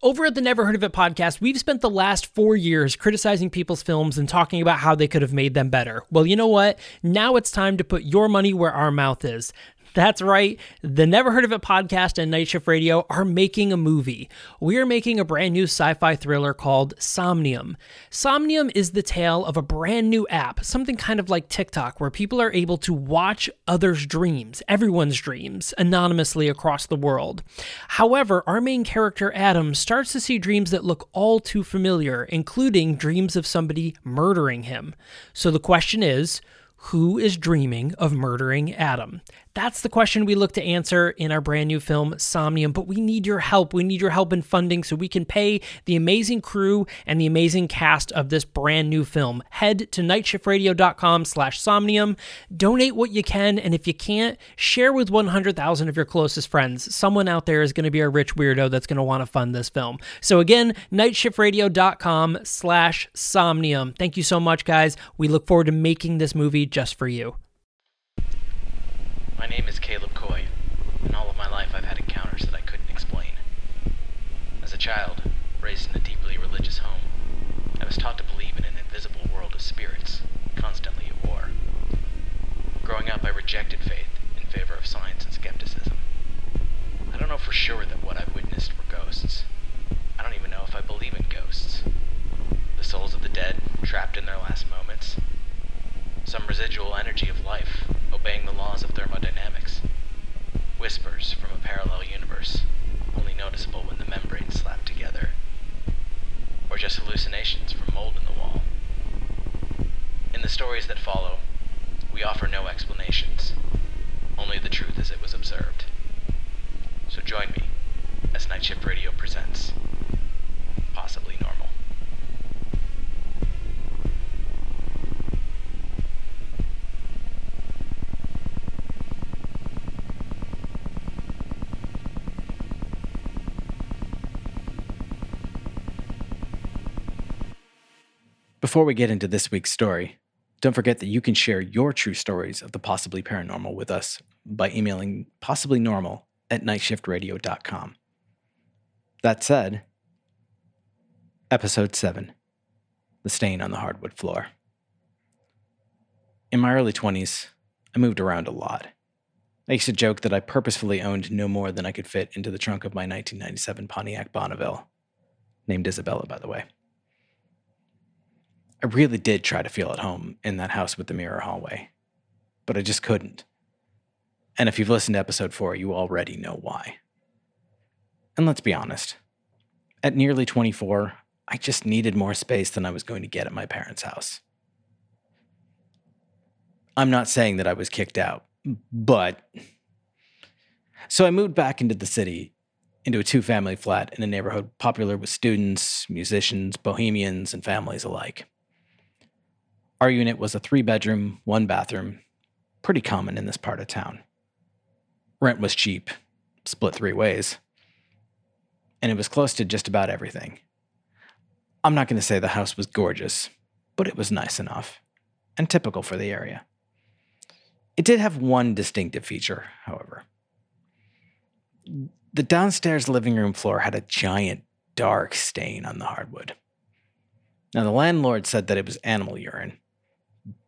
Over at the Never Heard of It podcast, we've spent the last four years criticizing people's films and talking about how they could have made them better. Well, you know what? Now it's time to put your money where our mouth is. That's right. The Never Heard of It podcast and Night Shift Radio are making a movie. We are making a brand new sci fi thriller called Somnium. Somnium is the tale of a brand new app, something kind of like TikTok, where people are able to watch others' dreams, everyone's dreams, anonymously across the world. However, our main character, Adam, starts to see dreams that look all too familiar, including dreams of somebody murdering him. So the question is, who is dreaming of murdering Adam? That's the question we look to answer in our brand new film, Somnium. But we need your help. We need your help in funding so we can pay the amazing crew and the amazing cast of this brand new film. Head to nightshiftradio.com slash somnium. Donate what you can. And if you can't, share with 100,000 of your closest friends. Someone out there is going to be a rich weirdo that's going to want to fund this film. So again, nightshiftradio.com slash somnium. Thank you so much, guys. We look forward to making this movie just for you. My name is Caleb Coy, and all of my life I've had encounters that I couldn't explain. As a child, raised in a deeply religious home, I was taught to believe in an invisible world of spirits, constantly at war. Growing up, I rejected faith Just hallucinations from mold in the wall. In the stories that follow, we offer no explanations, only the truth as it was observed. So join me as Night Shift Radio presents Before we get into this week's story, don't forget that you can share your true stories of the possibly paranormal with us by emailing possiblynormal at nightshiftradio.com. That said, Episode 7 The Stain on the Hardwood Floor. In my early 20s, I moved around a lot. I used to joke that I purposefully owned no more than I could fit into the trunk of my 1997 Pontiac Bonneville, named Isabella, by the way. I really did try to feel at home in that house with the mirror hallway, but I just couldn't. And if you've listened to episode four, you already know why. And let's be honest, at nearly 24, I just needed more space than I was going to get at my parents' house. I'm not saying that I was kicked out, but. So I moved back into the city, into a two family flat in a neighborhood popular with students, musicians, bohemians, and families alike. Our unit was a three bedroom, one bathroom, pretty common in this part of town. Rent was cheap, split three ways, and it was close to just about everything. I'm not going to say the house was gorgeous, but it was nice enough and typical for the area. It did have one distinctive feature, however. The downstairs living room floor had a giant dark stain on the hardwood. Now, the landlord said that it was animal urine,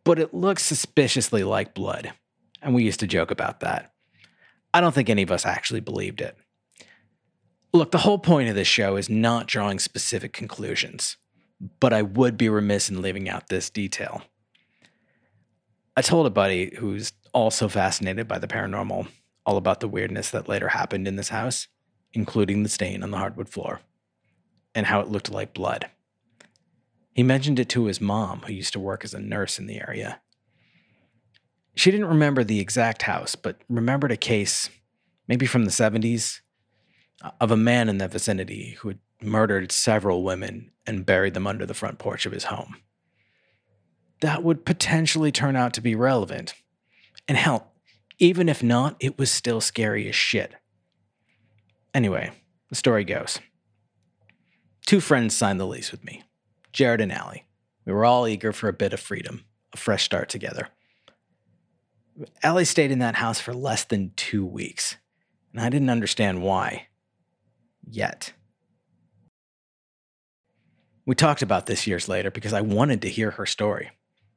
but it looks suspiciously like blood, and we used to joke about that. I don't think any of us actually believed it. Look, the whole point of this show is not drawing specific conclusions, but I would be remiss in leaving out this detail. I told a buddy who's also fascinated by the paranormal all about the weirdness that later happened in this house, including the stain on the hardwood floor and how it looked like blood. He mentioned it to his mom, who used to work as a nurse in the area. She didn't remember the exact house, but remembered a case, maybe from the 70s, of a man in that vicinity who had murdered several women and buried them under the front porch of his home. That would potentially turn out to be relevant. And hell, even if not, it was still scary as shit. Anyway, the story goes. Two friends signed the lease with me Jared and Allie. We were all eager for a bit of freedom, a fresh start together. Allie stayed in that house for less than two weeks, and I didn't understand why. Yet. We talked about this years later because I wanted to hear her story,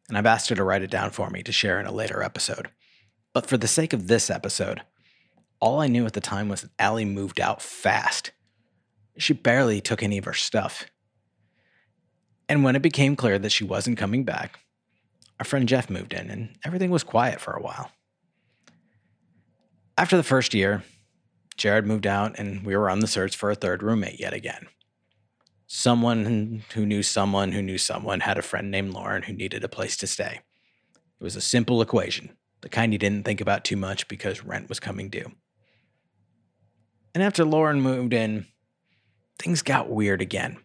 and I've asked her to write it down for me to share in a later episode. But for the sake of this episode, all I knew at the time was that Allie moved out fast. She barely took any of her stuff. And when it became clear that she wasn't coming back, our friend Jeff moved in and everything was quiet for a while. After the first year, Jared moved out and we were on the search for a third roommate yet again. Someone who knew someone who knew someone had a friend named Lauren who needed a place to stay. It was a simple equation, the kind you didn't think about too much because rent was coming due. And after Lauren moved in, things got weird again.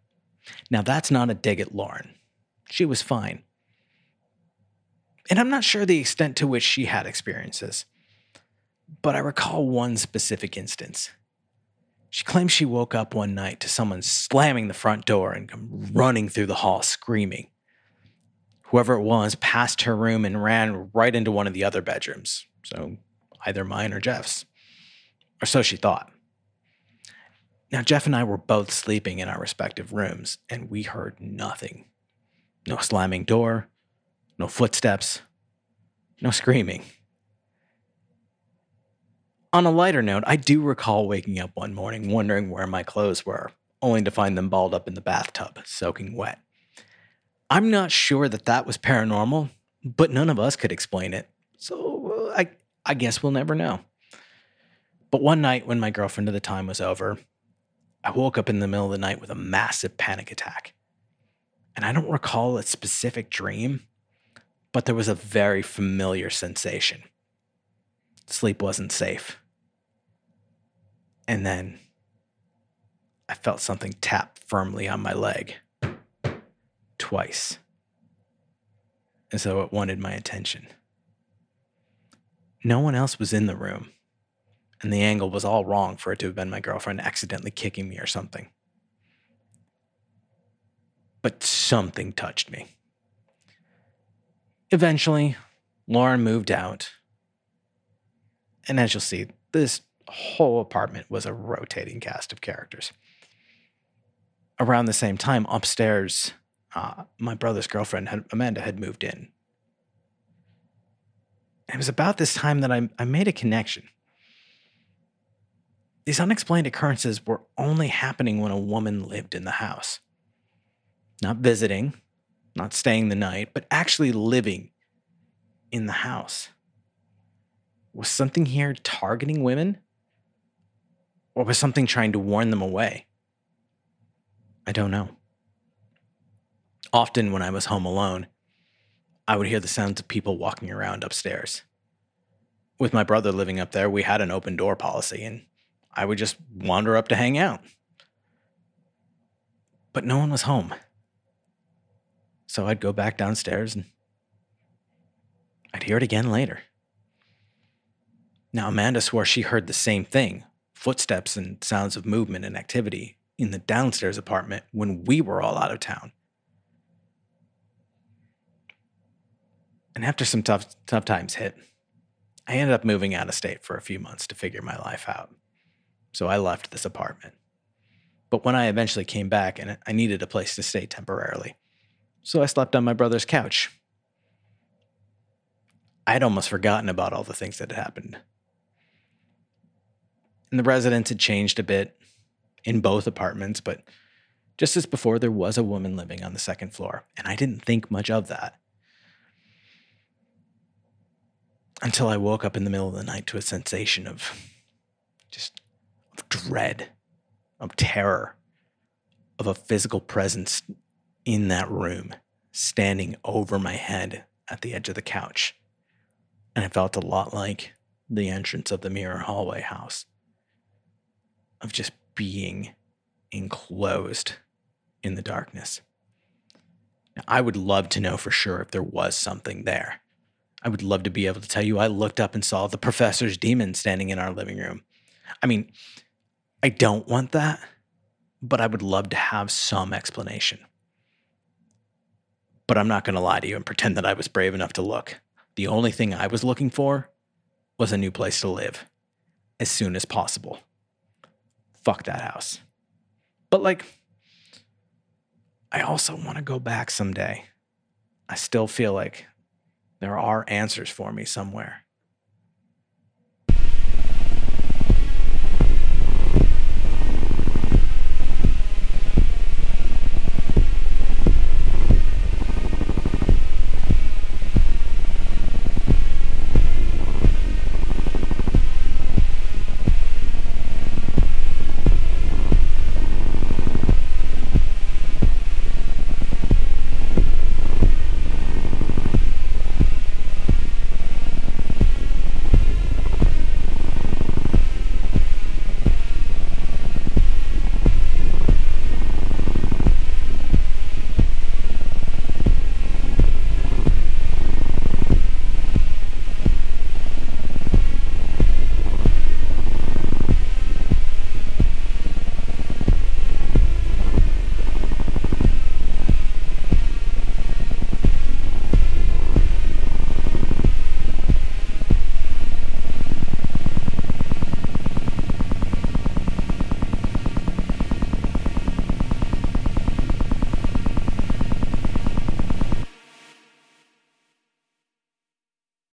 Now, that's not a dig at Lauren. She was fine. And I'm not sure the extent to which she had experiences, but I recall one specific instance. She claims she woke up one night to someone slamming the front door and running through the hall screaming. Whoever it was passed her room and ran right into one of the other bedrooms, so either mine or Jeff's. Or so she thought. Now, Jeff and I were both sleeping in our respective rooms, and we heard nothing. No slamming door, no footsteps, no screaming. On a lighter note, I do recall waking up one morning wondering where my clothes were, only to find them balled up in the bathtub, soaking wet. I'm not sure that that was paranormal, but none of us could explain it. So uh, I, I guess we'll never know. But one night when my girlfriend at the time was over, I woke up in the middle of the night with a massive panic attack. And I don't recall a specific dream, but there was a very familiar sensation. Sleep wasn't safe. And then I felt something tap firmly on my leg twice, as though it wanted my attention. No one else was in the room and the angle was all wrong for it to have been my girlfriend accidentally kicking me or something. But something touched me. Eventually, Lauren moved out. And as you'll see, this whole apartment was a rotating cast of characters. Around the same time, upstairs, uh, my brother's girlfriend, had, Amanda, had moved in. it was about this time that I, I made a connection. These unexplained occurrences were only happening when a woman lived in the house. Not visiting, not staying the night, but actually living in the house. Was something here targeting women? Or was something trying to warn them away? I don't know. Often, when I was home alone, I would hear the sounds of people walking around upstairs. With my brother living up there, we had an open door policy, and I would just wander up to hang out. But no one was home. So I'd go back downstairs and I'd hear it again later. Now, Amanda swore she heard the same thing footsteps and sounds of movement and activity in the downstairs apartment when we were all out of town. And after some tough, tough times hit, I ended up moving out of state for a few months to figure my life out so I left this apartment. But when I eventually came back and I needed a place to stay temporarily, so I slept on my brother's couch. I had almost forgotten about all the things that had happened. And the residence had changed a bit in both apartments, but just as before, there was a woman living on the second floor, and I didn't think much of that. Until I woke up in the middle of the night to a sensation of just dread, of terror, of a physical presence in that room, standing over my head at the edge of the couch. And it felt a lot like the entrance of the mirror hallway house, of just being enclosed in the darkness. Now, I would love to know for sure if there was something there. I would love to be able to tell you I looked up and saw the professor's demon standing in our living room. I mean, I don't want that, but I would love to have some explanation. But I'm not going to lie to you and pretend that I was brave enough to look. The only thing I was looking for was a new place to live as soon as possible. Fuck that house. But like, I also want to go back someday. I still feel like there are answers for me somewhere.